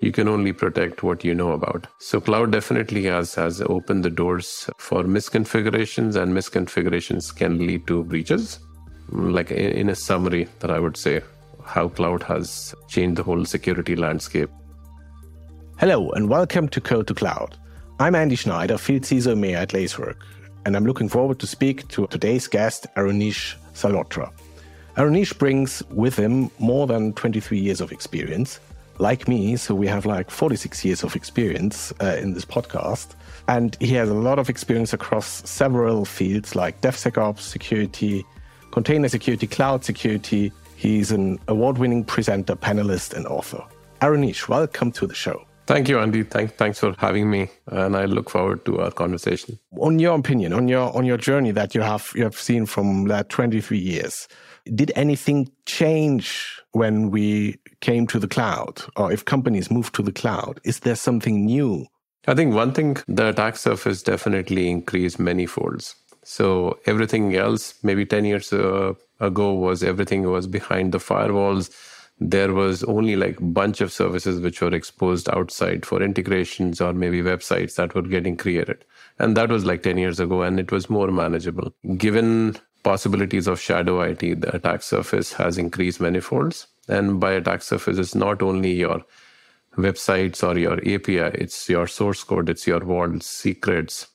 you can only protect what you know about. So cloud definitely has, has opened the doors for misconfigurations and misconfigurations can lead to breaches. Like in a summary that I would say how cloud has changed the whole security landscape. Hello and welcome to Code to Cloud. I'm Andy Schneider, Field CISO EMEA at Lacework, and I'm looking forward to speak to today's guest, Aruneesh Salhotra. Aruneesh brings with him more than 23 years of experience like me, so we have like 46 years of experience uh, in this podcast. And he has a lot of experience across several fields like DevSecOps, security, container security, cloud security. He's an award winning presenter, panelist, and author. Aruneesh, welcome to the show. Thank you, Andy. Thank, thanks for having me, and I look forward to our conversation. On your opinion, on your on your journey that you have you have seen from that 23 years, did anything change when we came to the cloud, or if companies moved to the cloud? Is there something new? I think one thing the attack surface definitely increased many folds. So everything else, maybe 10 years uh, ago, was everything was behind the firewalls. There was only like bunch of services which were exposed outside for integrations or maybe websites that were getting created. And that was like 10 years ago, and it was more manageable. Given possibilities of shadow IT, the attack surface has increased manifolds. And by attack surface, it's not only your websites or your API, it's your source code, it's your vaults, secrets,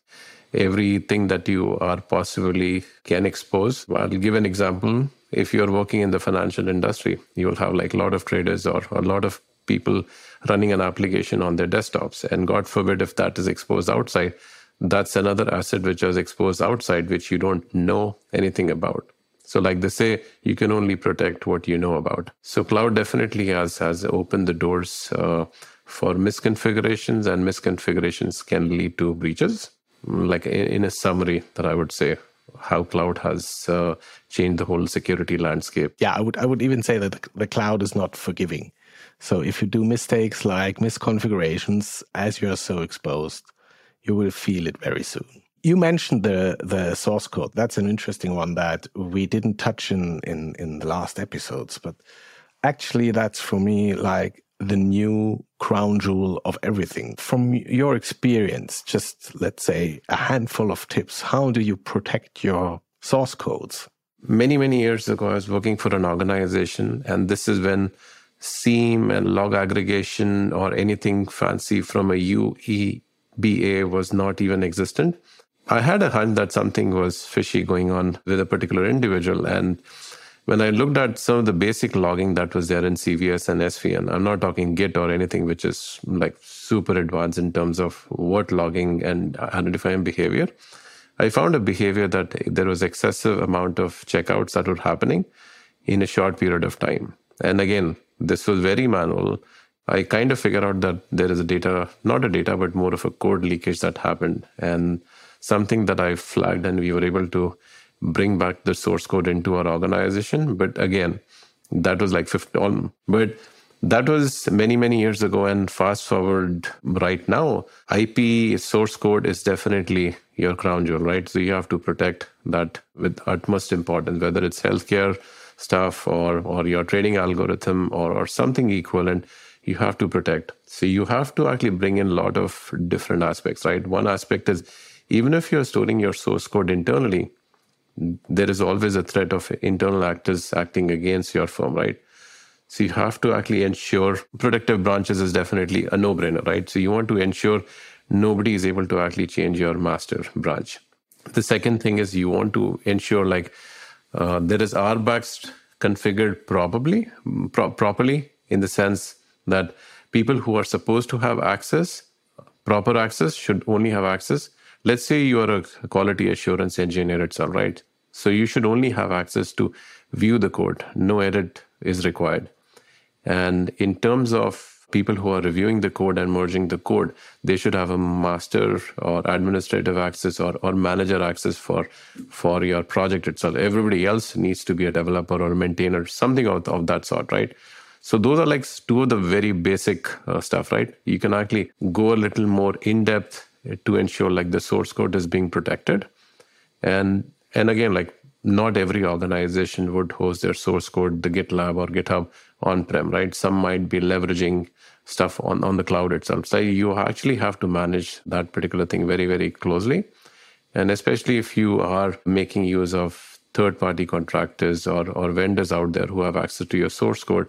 everything that you are possibly can expose. I'll give an example. If you're working in the financial industry, you'll have like a lot of traders or a lot of people running an application on their desktops. And God forbid if that is exposed outside, that's another asset which is exposed outside, which you don't know anything about. So, like they say, you can only protect what you know about. So, cloud definitely has has opened the doors uh, for misconfigurations, and misconfigurations can lead to breaches. Like in a summary, that I would say how cloud has uh, changed the whole security landscape. Yeah, I would I would even say that the cloud is not forgiving. So if you do mistakes like misconfigurations, as you are so exposed, you will feel it very soon. You mentioned the the source code. That's an interesting one that we didn't touch in in in the last episodes, but actually that's for me like the new crown jewel of everything. From your experience, just let's say a handful of tips. How do you protect your source codes? Many, many years ago, I was working for an organization, and this is when SIEM and log aggregation or anything fancy from a UE BA was not even existent. I had a hunch that something was fishy going on with a particular individual. And when I looked at some of the basic logging that was there in CVS and SVN, I'm not talking Git or anything which is like super advanced in terms of what logging and identifying behavior. I found a behavior that there was excessive amount of checkouts that were happening in a short period of time. And again, this was very manual. I kind of figured out that there is a data, not a data, but more of a code leakage that happened. And something that I flagged, and we were able to bring back the source code into our organization. But again, that was like 50, but that was many, many years ago. And fast forward right now, IP source code is definitely your crown jewel, right? So you have to protect that with utmost importance, whether it's healthcare stuff or, or your trading algorithm or, or something equivalent you have to protect. So you have to actually bring in a lot of different aspects, right? One aspect is even if you're storing your source code internally, there is always a threat of internal actors acting against your firm, right? So you have to actually ensure protective branches is definitely a no-brainer, right? So you want to ensure nobody is able to actually change your master branch. The second thing is you want to ensure like uh, there is RBACs configured probably pro- properly in the sense that people who are supposed to have access, proper access, should only have access. Let's say you are a quality assurance engineer itself, right? So you should only have access to view the code. No edit is required. And in terms of people who are reviewing the code and merging the code, they should have a master or administrative access or, or manager access for, for your project itself. Everybody else needs to be a developer or a maintainer, something of, of that sort, right? So those are like two of the very basic uh, stuff, right? You can actually go a little more in depth to ensure like the source code is being protected. And and again, like not every organization would host their source code, the GitLab or GitHub on prem, right? Some might be leveraging stuff on, on the cloud itself. So you actually have to manage that particular thing very, very closely. And especially if you are making use of third party contractors or, or vendors out there who have access to your source code,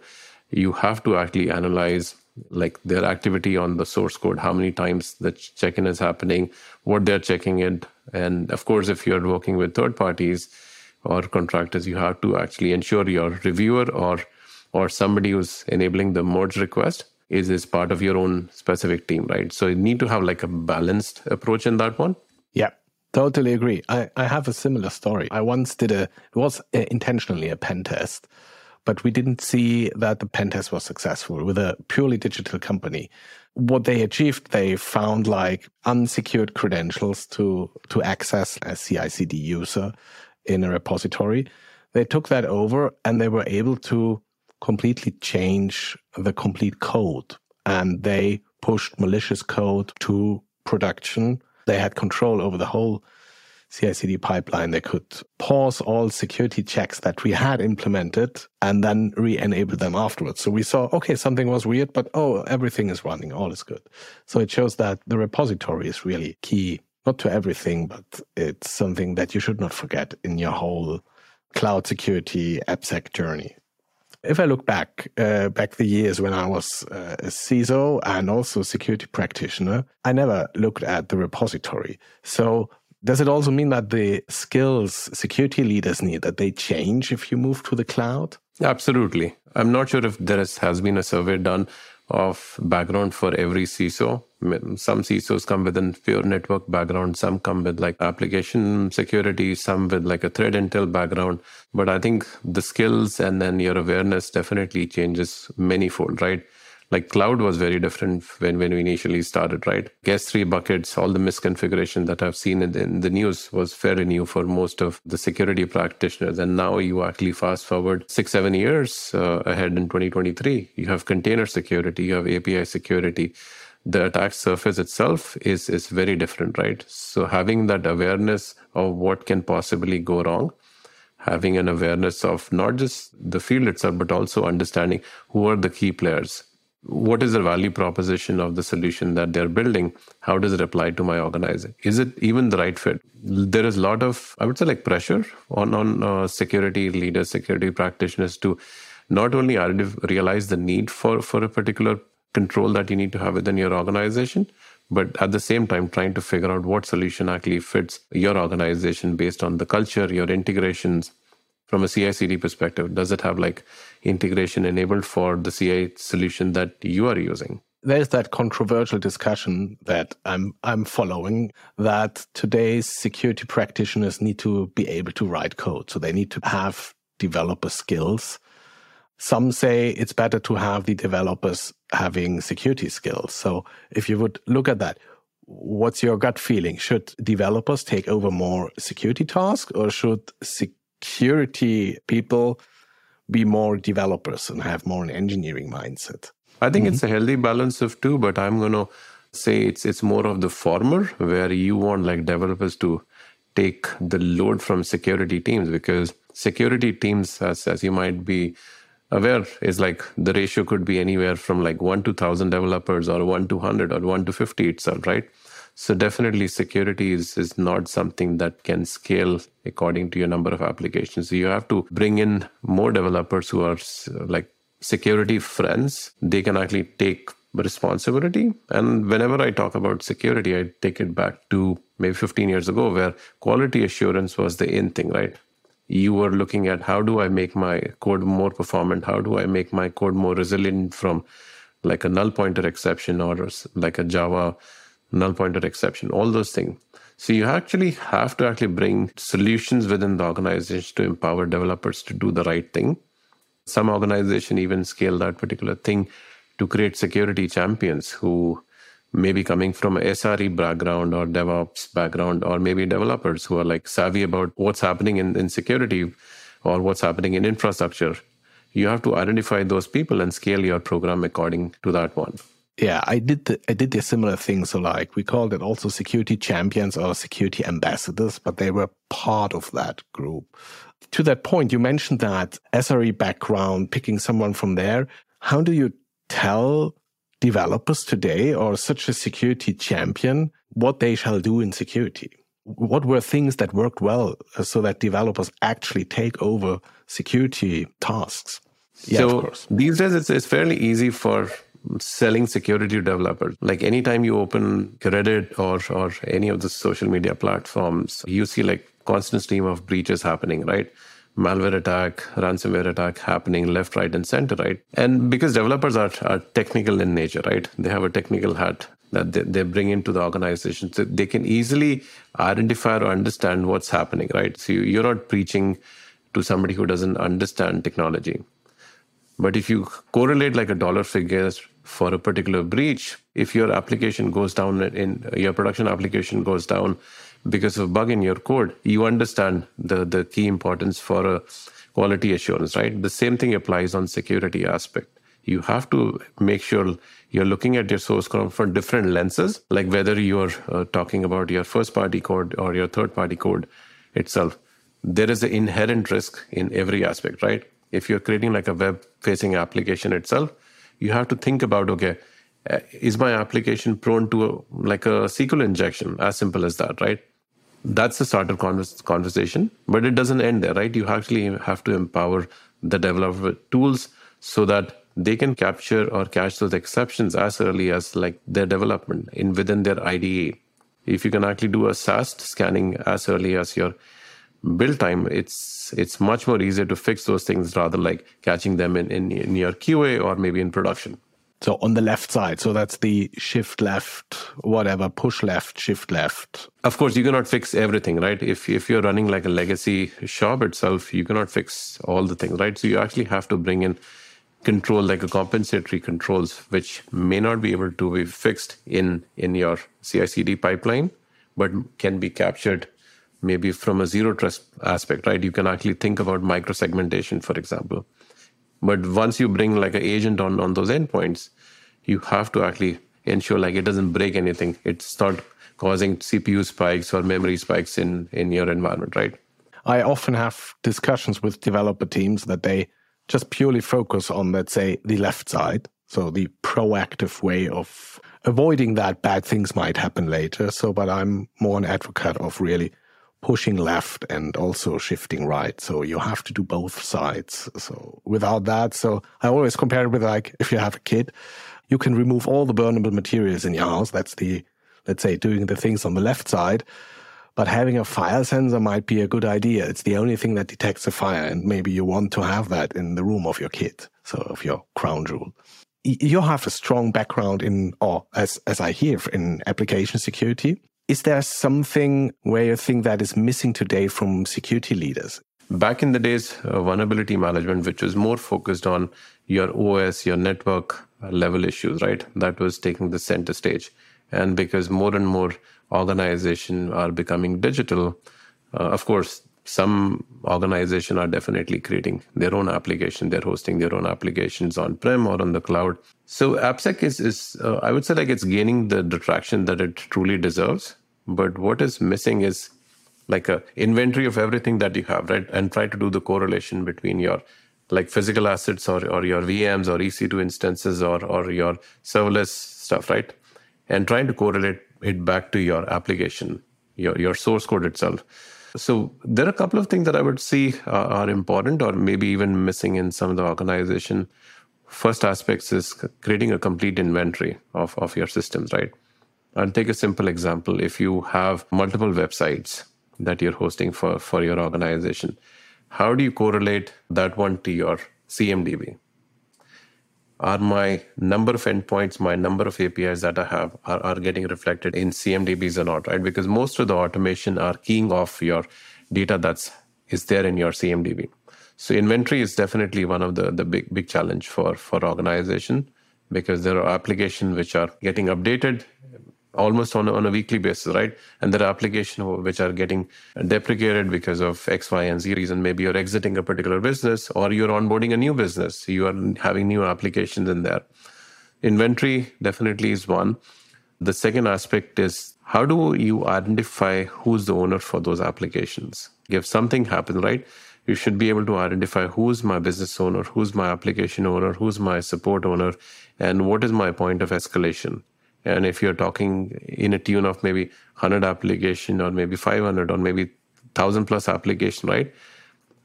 you have to actually analyze like their activity on the source code, how many times the check-in is happening, what they're checking it. And of course, if you're working with third parties or contractors, you have to actually ensure your reviewer or or somebody who's enabling the merge request is is part of your own specific team, right? So you need to have like a balanced approach in that one. Yeah. Totally agree. I, I have a similar story. I once did a, it was uh, intentionally a pen test but we didn't see that the pen test was successful with a purely digital company. What they achieved, they found like unsecured credentials to, to access a CI/CD user in a repository. They took that over and they were able to completely change the complete code and they pushed malicious code to production. They had control over the whole CI/CD pipeline, they could pause all security checks that we had implemented and then re-enable them afterwards. So we saw, okay, something was weird, but oh, everything is running, all is good. So it shows that the repository is really key, not to everything, but it's something that you should not forget in your whole cloud security AppSec journey. If I look back, uh, back the years when I was uh, a CISO and also security practitioner, I never looked at the repository. So does it also mean that the skills security leaders need that they change if you move to the cloud? Absolutely. I'm not sure if there has been a survey done of background for every CISO. Some CISOs come with a pure network background, some come with like application security, some with like a threat intel background. But I think the skills and then your awareness definitely changes manyfold, right? Like cloud was very different when, when we initially started, right? S3 buckets, all the misconfiguration that I've seen in the, in the news was fairly new for most of the security practitioners. And now you actually fast forward six, seven years uh, ahead in 2023, you have container security, you have API security. The attack surface itself is, is very different, right? So having that awareness of what can possibly go wrong having an awareness of not just the field itself, but also understanding who are the key players what is the value proposition of the solution that they're building? How does it apply to my organization is it even the right fit? There is a lot of i would say like pressure on on uh, security leaders security practitioners to not only realize the need for for a particular control that you need to have within your organization but at the same time trying to figure out what solution actually fits your organization based on the culture your integrations. From a CI/CD perspective? Does it have like integration enabled for the CI solution that you are using? There's that controversial discussion that I'm I'm following that today's security practitioners need to be able to write code, so they need to have developer skills. Some say it's better to have the developers having security skills. So if you would look at that, what's your gut feeling? Should developers take over more security tasks or should security people be more developers and have more an engineering mindset? I think mm-hmm. it's a healthy balance of two, but I'm going to say it's it's more of the former where you want like developers to take the load from security teams because security teams as as you might be aware is like the ratio could be anywhere from like 1 to 1000 developers or 1 to 100 or 1 to 50 itself right so definitely security is, is not something that can scale according to your number of applications. So you have to bring in more developers who are like security friends. They can actually take responsibility. And whenever I talk about security, I take it back to maybe 15 years ago where quality assurance was the in thing, right? You were looking at how do I make my code more performant? How do I make my code more resilient from like a null pointer exception or like a Java null pointer exception, all those things. So you actually have to actually bring solutions within the organization to empower developers to do the right thing. Some organization even scale that particular thing to create security champions who may be coming from a SRE background or DevOps background, or maybe developers who are like savvy about what's happening in, in security or what's happening in infrastructure. You have to identify those people and scale your program according to that one. Yeah, I did the, I did a similar thing. So like we called it also security champions or security ambassadors, but they were part of that group. To that point, you mentioned that SRE background, picking someone from there. How do you tell developers today or such a security champion what they shall do in security? What were things that worked well uh, so that developers actually take over security tasks? Yeah, so these days it's, it's fairly easy for selling security to developers. Like anytime you open Reddit or or any of the social media platforms, you see like constant stream of breaches happening, right? Malware attack, ransomware attack happening left, right, and center, right? And because developers are, are technical in nature, right? They have a technical hat that they, they bring into the organization. So they can easily identify or understand what's happening, right? So you're not preaching to somebody who doesn't understand technology. But if you correlate like a dollar figures for a particular breach, if your application goes down in your production application goes down because of bug in your code, you understand the, the key importance for a quality assurance, right? The same thing applies on security aspect. You have to make sure you're looking at your source code from different lenses, like whether you're uh, talking about your first party code or your third party code itself. There is an inherent risk in every aspect, right? If you're creating like a web facing application itself, you have to think about okay, uh, is my application prone to a, like a SQL injection? As simple as that, right? That's the start of conversation, but it doesn't end there, right? You actually have to empower the developer tools so that they can capture or catch those exceptions as early as like their development in within their IDE. If you can actually do a SAST scanning as early as your build time, it's it's much more easier to fix those things rather like catching them in, in, in your QA or maybe in production. So on the left side, so that's the shift left, whatever, push left, shift left. Of course, you cannot fix everything, right? If if you're running like a legacy shop itself, you cannot fix all the things, right? So you actually have to bring in control like a compensatory controls which may not be able to be fixed in in your CI/CD pipeline, but can be captured maybe from a zero trust aspect, right? You can actually think about micro segmentation, for example. But once you bring like an agent on on those endpoints, you have to actually ensure like it doesn't break anything. It's not causing CPU spikes or memory spikes in in your environment, right? I often have discussions with developer teams that they just purely focus on, let's say, the left side. So the proactive way of avoiding that bad things might happen later. So, but I'm more an advocate of really pushing left and also shifting right. So you have to do both sides. So without that, so I always compare it with like if you have a kid, you can remove all the burnable materials in your house. That's the, let's say, doing the things on the left side. But having a fire sensor might be a good idea. It's the only thing that detects a fire, and maybe you want to have that in the room of your kid, so of your crown jewel. You have a strong background in, or as as I hear, in application security. Is there something where you think that is missing today from security leaders? Back in the days, uh, vulnerability management, which was more focused on your OS, your network level issues, right? That was taking the center stage. And because more and more organizations are becoming digital, uh, of course, some organizations are definitely creating their own application. They're hosting their own applications on prem or on the cloud. So AppSec is, is uh, I would say, like it's gaining the, the traction that it truly deserves. But what is missing is like a inventory of everything that you have, right? And try to do the correlation between your like physical assets or, or your VMs or EC2 instances or, or your serverless stuff, right? And trying to correlate it back to your application, your, your source code itself. So there are a couple of things that I would see uh, are important or maybe even missing in some of the organization. First aspects is creating a complete inventory of, of your systems, right? I'll take a simple example. If you have multiple websites that you're hosting for, for your organization, how do you correlate that one to your CMDB? are my number of endpoints, my number of APIs that I have are, are getting reflected in CMDBs or not, right? Because most of the automation are keying off your data that's is there in your CMDB. So inventory is definitely one of the, the big big challenge for for organization because there are applications which are getting updated almost on, on a weekly basis, right? And there are applications which are getting deprecated because of X, Y, and Z reason. Maybe you're exiting a particular business or you're onboarding a new business. You are having new applications in there. Inventory definitely is one. The second aspect is how do you identify who's the owner for those applications? If something happens, right? you should be able to identify who's my business owner, who's my application owner, who's my support owner, and what is my point of escalation. And if you're talking in a tune of maybe 100 application or maybe 500 or maybe 1000 plus application, right?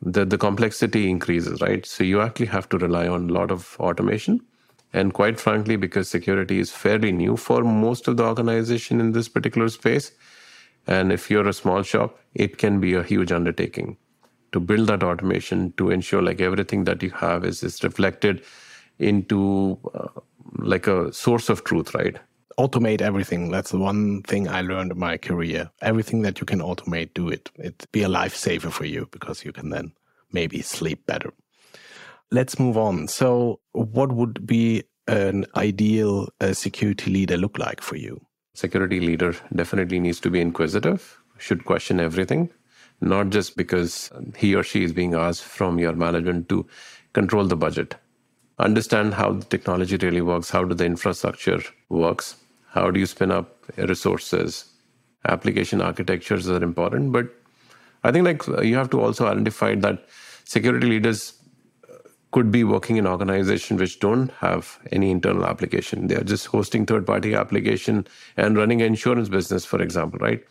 The, the complexity increases, right? So you actually have to rely on a lot of automation. And quite frankly, because security is fairly new for most of the organization in this particular space, and if you're a small shop, it can be a huge undertaking to build that automation to ensure like everything that you have is, is reflected into uh, like a source of truth, right? Automate everything. That's the one thing I learned in my career. Everything that you can automate, do it. It be a lifesaver for you because you can then maybe sleep better. Let's move on. So, what would be an ideal uh, security leader look like for you? Security leader definitely needs to be inquisitive, should question everything, not just because he or she is being asked from your management to control the budget. Understand how the technology really works, how do the infrastructure works, how do you spin up resources. Application architectures are important, but I think like you have to also identify that security leaders uh, could be working in organizations which don't have any internal application. They are just hosting third-party application and running an insurance business, for example, right?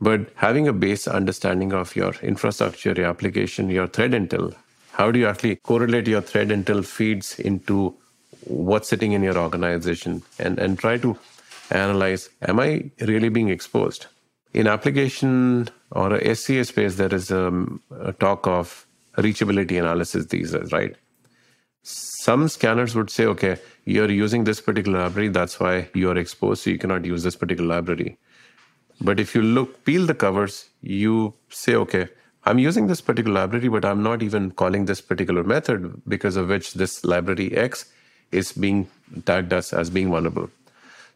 But having a base understanding of your infrastructure, your application, your threat intel, how do you actually correlate your threat intel feeds into what's sitting in your organization and, and try to analyze, am I really being exposed? In application or a SCA space, there is a, a talk of reachability analysis these days, right? some scanners would say, okay, you're using this particular library, that's why you're exposed, so you cannot use this particular library. But if you look, peel the covers, you say, okay, I'm using this particular library, but I'm not even calling this particular method because of which this library X is being tagged as, as being vulnerable.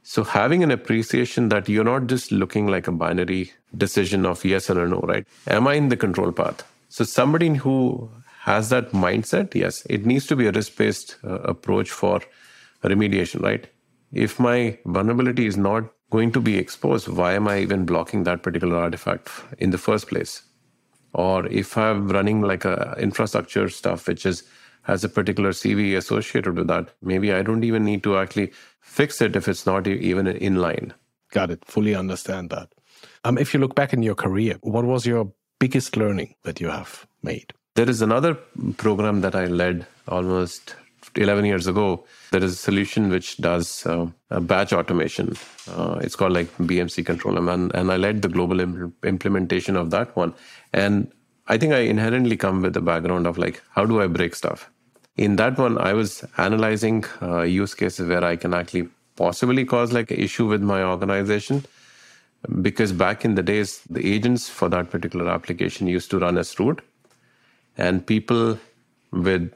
So having an appreciation that you're not just looking like a binary decision of yes or no, right? Am I in the control path? So somebody who has that mindset, yes, it needs to be a risk based uh, approach for remediation, right? If my vulnerability is not going to be exposed, why am I even blocking that particular artifact in the first place? Or if I'm running like a infrastructure stuff, which is has a particular CV associated with that, maybe I don't even need to actually fix it if it's not even in line. Got it. Fully understand that. Um, if you look back in your career, what was your biggest learning that you have made? There is another program that I led almost 11 years ago. There is a solution which does uh, batch automation. Uh, it's called like BMC Control, and, and I led the global Im- implementation of that one. And I think I inherently come with a background of like, how do I break stuff? In that one, I was analyzing uh, use cases where I can actually possibly cause like an issue with my organization because back in the days, the agents for that particular application used to run as root and people with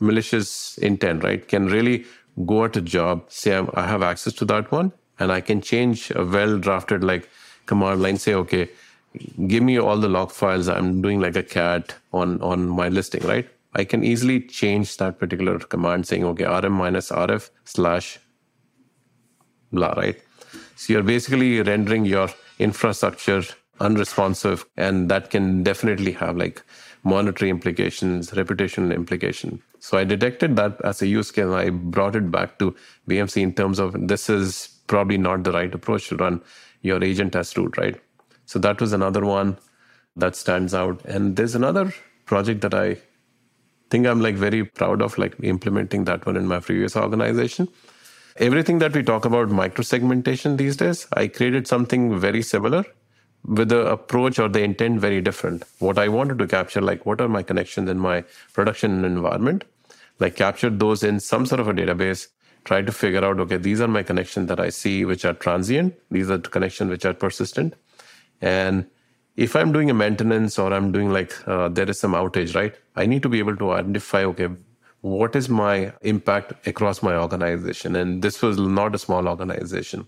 malicious intent, right, can really go at a job, say, I have access to that one, and I can change a well drafted like command line, say, okay, give me all the log files. I'm doing like a cat on, on my listing, right? I can easily change that particular command saying, okay, rm minus rf slash blah, right? So you're basically rendering your infrastructure unresponsive, and that can definitely have like monetary implications, reputational implication. So I detected that as a use case. I brought it back to BMC in terms of this is probably not the right approach to run your agent as root, right? So that was another one that stands out. And there's another project that I think I'm like very proud of, like implementing that one in my previous organization. Everything that we talk about microsegmentation these days, I created something very similar with the approach or the intent very different. What I wanted to capture, like what are my connections in my production environment, like capture those in some sort of a database, try to figure out, okay, these are my connections that I see which are transient, these are the connections which are persistent. And if I'm doing a maintenance or I'm doing like uh, there is some outage, right? I need to be able to identify, okay, what is my impact across my organization? And this was not a small organization.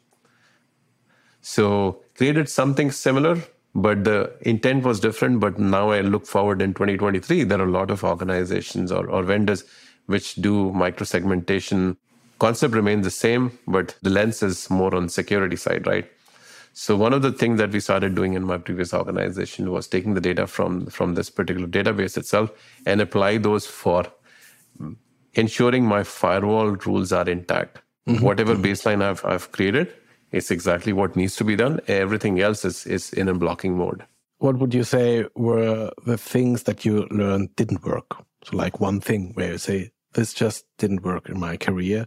So created something similar, but the intent was different. But now I look forward in 2023, there are a lot of organizations or, or vendors which do microsegmentation. Concept remains the same, but the lens is more on security side, right? So one of the things that we started doing in my previous organization was taking the data from from this particular database itself and apply those for ensuring my firewall rules are intact. Mm-hmm. Whatever mm-hmm. baseline I've I've created is exactly what needs to be done. Everything else is is in a blocking mode. What would you say were the things that you learned didn't work? So like one thing where you say this just didn't work in my career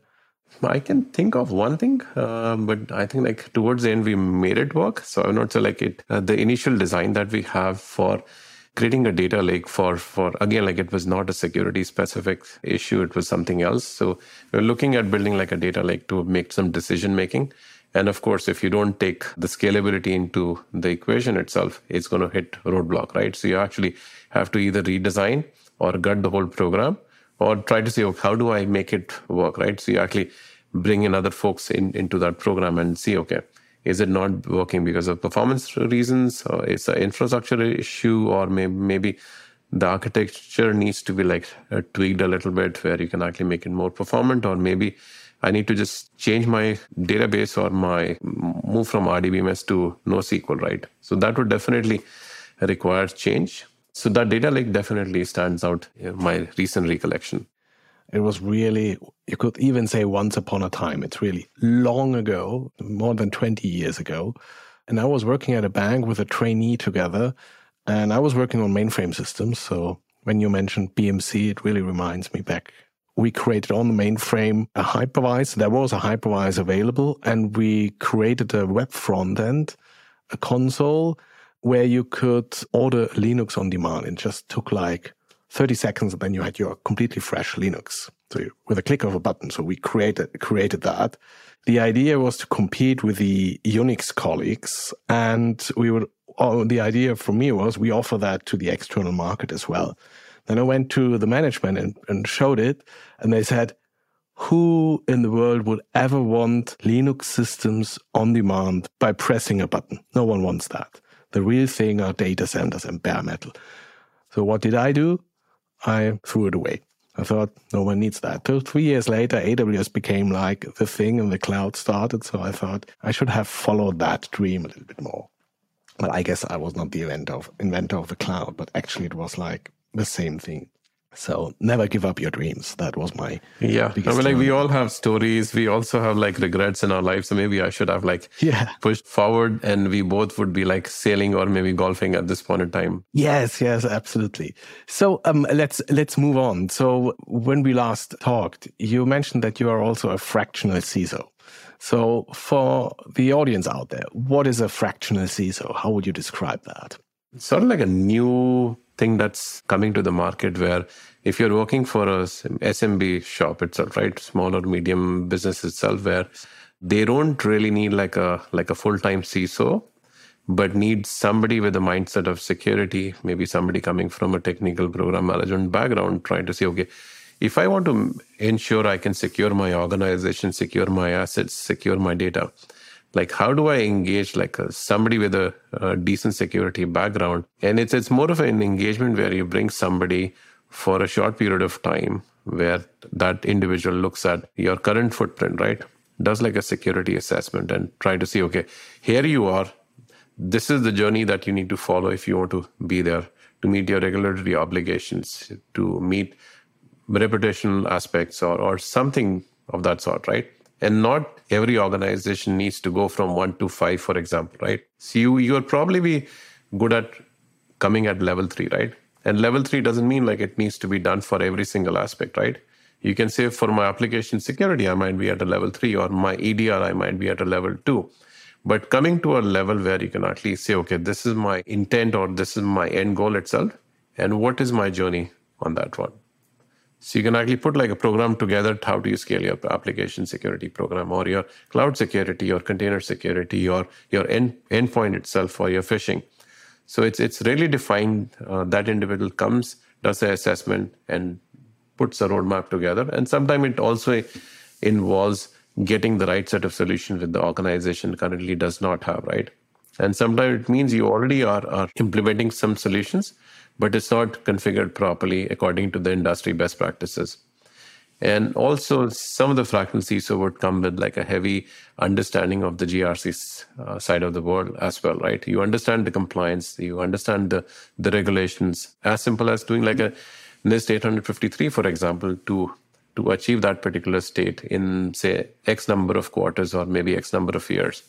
I can think of one thing, uh, but I think like towards the end we made it work. So I am not say like it. Uh, the initial design that we have for creating a data lake for for again like it was not a security specific issue. It was something else. So we're looking at building like a data lake to make some decision making. And of course, if you don't take the scalability into the equation itself, it's going to hit roadblock, right? So you actually have to either redesign or gut the whole program or try to say, okay, how do I make it work, right? So you actually bring in other folks in, into that program and see, okay, is it not working because of performance reasons, or it's an infrastructure issue, or maybe, maybe the architecture needs to be like uh, tweaked a little bit where you can actually make it more performant, or maybe I need to just change my database or my move from RDBMS to NoSQL, right? So that would definitely require change. So that data lake definitely stands out in my recent recollection. It was really, you could even say once upon a time. It's really long ago, more than 20 years ago. And I was working at a bank with a trainee together, and I was working on mainframe systems. So when you mentioned BMC, it really reminds me back. We created on the mainframe a hypervisor. There was a hypervisor available, and we created a web front end, a console where you could order Linux on demand. It just took like 30 seconds and then you had your completely fresh Linux. So you, with a click of a button. So we created, created that. The idea was to compete with the Unix colleagues and we would, oh, the idea for me was we offer that to the external market as well. Then I went to the management and, and showed it and they said, who in the world would ever want Linux systems on demand by pressing a button? No one wants that. The real thing are data centers and bare metal. So what did I do? I threw it away. I thought no one needs that. So three years later, AWS became like the thing and the cloud started. So I thought I should have followed that dream a little bit more. But I guess I was not the inventor of, inventor of the cloud, but actually it was like the same thing. So never give up your dreams. That was my yeah. I mean, like we all have stories. We also have like regrets in our lives. So maybe I should have like yeah pushed forward, and we both would be like sailing or maybe golfing at this point in time. Yes, yes, absolutely. So um, let's let's move on. So when we last talked, you mentioned that you are also a fractional CISO. So for the audience out there, what is a fractional CISO? How would you describe that? sort of like a new thing that's coming to the market where if you're working for a SMB shop itself, right, small or medium business itself, where they don't really need like a like a full time CISO, but need somebody with a mindset of security, maybe somebody coming from a technical program management background, trying to say, okay, if I want to ensure I can secure my organization, secure my assets, secure my data, like how do i engage like a, somebody with a, a, decent security background? And it's it's more of an engagement where you bring somebody for a short period of time where that individual looks at your current footprint right? Does like a security assessment and try to see okay here you are. This is the journey that you need to follow if you want to be there to meet your regulatory obligations to meet reputational aspects or, or something of that sort right and not every organization needs to go from one to five, for example, right? So you you'll probably be good at coming at level three, right? And level three doesn't mean like it needs to be done for every single aspect, right? You can say for my application security, I might be at a level three, or my EDR, I might be at a level two. But coming to a level where you can at least say, okay, this is my intent or this is my end goal itself, and what is my journey on that one? So you can actually put like a program together. How do you scale your application security program or your cloud security or container security or your end, endpoint itself or your phishing? So it's it's really defined. Uh, that individual comes, does the assessment, and puts a roadmap together. And sometimes it also involves getting the right set of solutions that the organization currently does not have, right? And sometimes it means you already are, are implementing some solutions, but it's not configured properly according to the industry best practices. And also, some of the fractional CISO would come with like a heavy understanding of the GRC uh, side of the world as well, right? You understand the compliance, you understand the, the regulations, as simple as doing like a NIST 853, for example, to to achieve that particular state in say X number of quarters or maybe X number of years.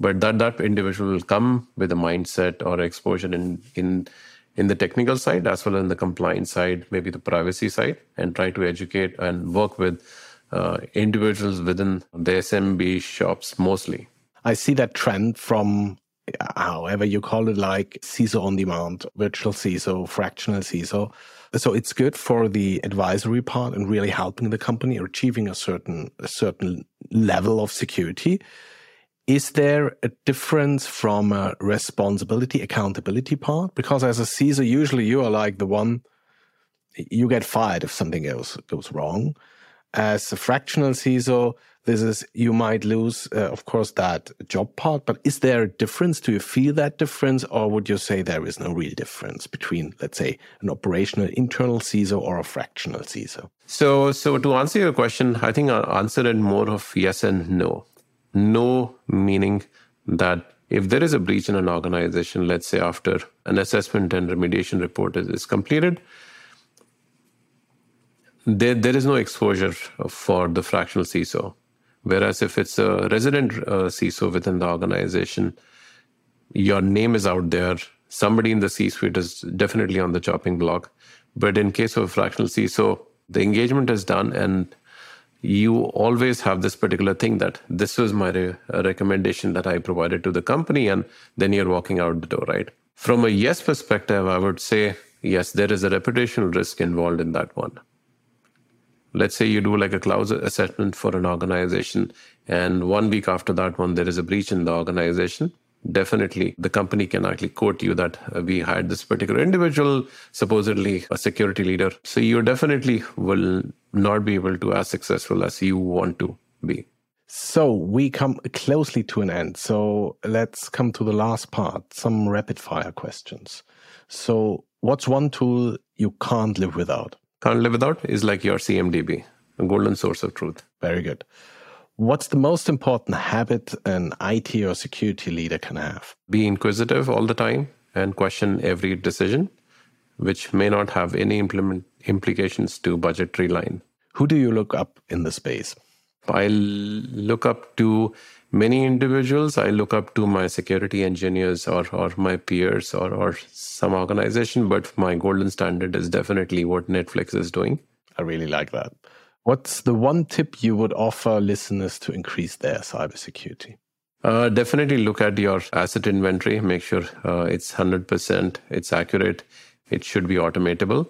But that that individual will come with a mindset or exposure in in in the technical side as well as in the compliance side, maybe the privacy side, and try to educate and work with uh, individuals within the SMB shops mostly. I see that trend from however you call it, like CISO on demand, virtual CISO, fractional CISO. So it's good for the advisory part and really helping the company achieving a certain a certain level of security. Is there a difference from a responsibility, accountability part? Because as a CISO, usually you are like the one, you get fired if something else goes wrong. As a fractional CISO, this is, you might lose, uh, of course, that job part, but is there a difference? Do you feel that difference? Or would you say there is no real difference between, let's say, an operational internal CISO or a fractional CISO? So, so to answer your question, I think I'll answer it more of yes and no no meaning that if there is a breach in an organization, let's say after an assessment and remediation report is, is completed, there, there is no exposure for the fractional CISO. Whereas if it's a resident uh, CISO within the organization, your name is out there. Somebody in the C suite is definitely on the chopping block. But in case of a fractional CISO, the engagement is done and you always have this particular thing that this was my re- recommendation that I provided to the company, and then you're walking out the door, right? From a yes perspective, I would say yes, there is a reputational risk involved in that one. Let's say you do like a cloud assessment for an organization, and one week after that one, there is a breach in the organization definitely the company can actually quote you that uh, we hired this particular individual, supposedly a security leader. So you definitely will not be able to as successful as you want to be. So we come closely to an end. So let's come to the last part, some rapid fire questions. So what's one tool you can't live without? Can't live without is like your CMDB, a golden source of truth. Very good. What's the most important habit an IT or security leader can have? Be inquisitive all the time and question every decision, which may not have any implement implications to budgetary line. Who do you look up in the space? I look up to many individuals. I look up to my security engineers or, or my peers or, or some organization, but my golden standard is definitely what Netflix is doing. I really like that. What's the one tip you would offer listeners to increase their cybersecurity? Uh, definitely look at your asset inventory. Make sure uh, it's 100%, it's accurate, it should be automatable,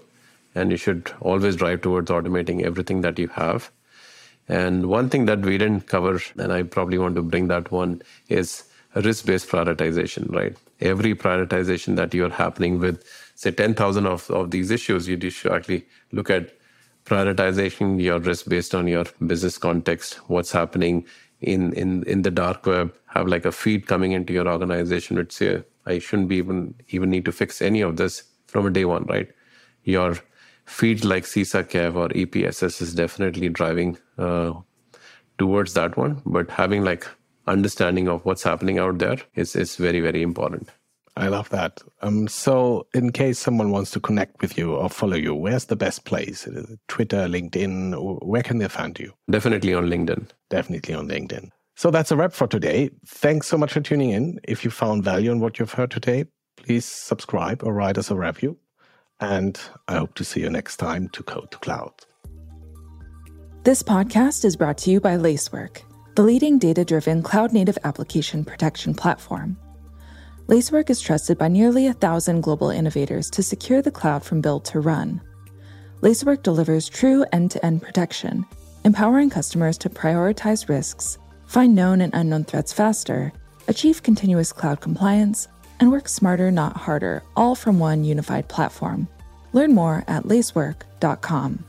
and you should always drive towards automating everything that you have. And one thing that we didn't cover, and I probably want to bring that one, is risk based prioritization, right? Every prioritization that you're happening with, say, 10,000 of, of these issues, you should actually look at prioritization your risk based on your business context, what's happening in, in, in the dark web, have like a feed coming into your organization which say, I shouldn't be even even need to fix any of this from a day one, right? Your feed like CISA or EPSS is definitely driving uh, towards that one, but having like understanding of what's happening out there is, is very, very important. I love that. Um, so, in case someone wants to connect with you or follow you, where's the best place? Twitter, LinkedIn? Where can they find you? Definitely on LinkedIn. Definitely on LinkedIn. So that's a wrap for today. Thanks so much for tuning in. If you found value in what you've heard today, please subscribe or write us a review. And I hope to see you next time to Code to Cloud. This podcast is brought to you by Lacework, the leading data driven cloud native application protection platform. Lacework is trusted by nearly a thousand global innovators to secure the cloud from build to run. Lacework delivers true end to end protection, empowering customers to prioritize risks, find known and unknown threats faster, achieve continuous cloud compliance, and work smarter, not harder, all from one unified platform. Learn more at lacework.com.